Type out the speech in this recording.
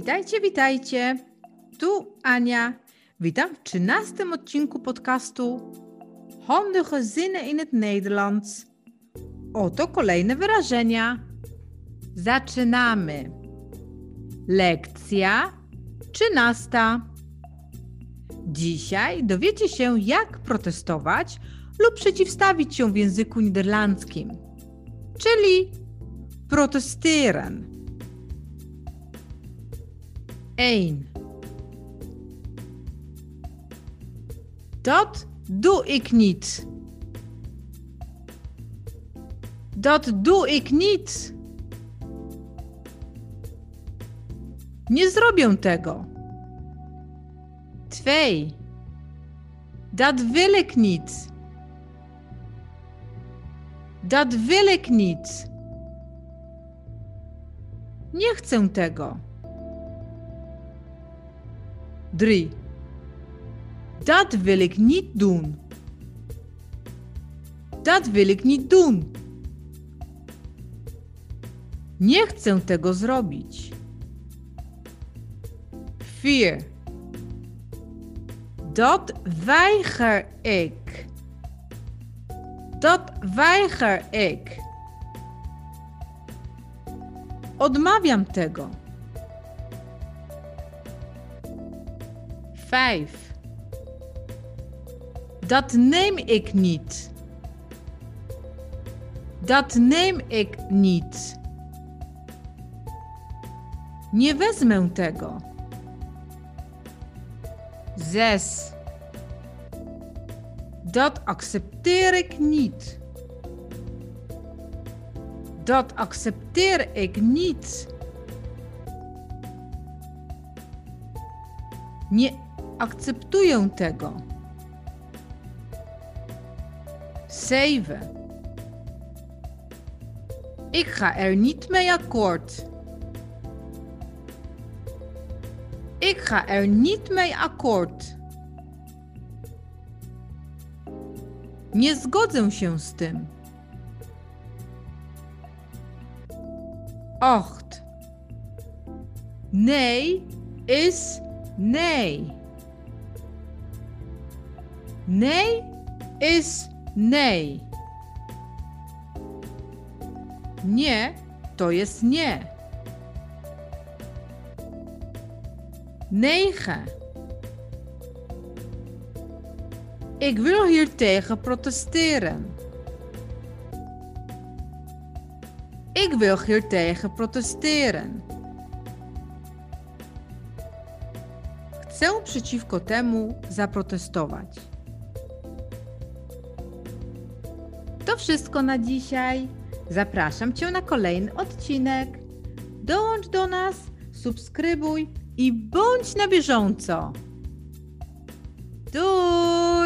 Witajcie, witajcie. Tu Ania. Witam w trzynastym odcinku podcastu Handige zinnen in het Nederlands. Oto kolejne wyrażenia. Zaczynamy. Lekcja trzynasta. Dzisiaj dowiecie się, jak protestować lub przeciwstawić się w języku niderlandzkim, czyli protesteren. 1. Dat doe ik niet. Dat doe ik niet. Nie zrobię tego. 2. Dat wil ik niet. Dat wil ik niet. Nie chcę tego. 3. Dat wil ik niet doen. Dat wil ik niet doen. Nie chcę tego zrobić. 4. Dat weiger ik. Dat weiger ik. Odmawiam tego. 5. Dat neem ik niet. Dat neem ik niet. Nie wezmę tego. 6. Dat accepteer ik niet. Dat accepteer ik niet. Nie akceptuję tego. 7. Ik ga er niet mee akkoord. Ik ga er niet mee akkoord. Nie zgodzę się z tym. 8. Nee is nee. Nee is nee. Nie to jest nie. 9. Ik wil hier tegen protesteren. Ik wil hier tegen protesteren. Chcę przeciwko temu zaprotestować. To wszystko na dzisiaj. Zapraszam Cię na kolejny odcinek. Dołącz do nas, subskrybuj i bądź na bieżąco. Doei!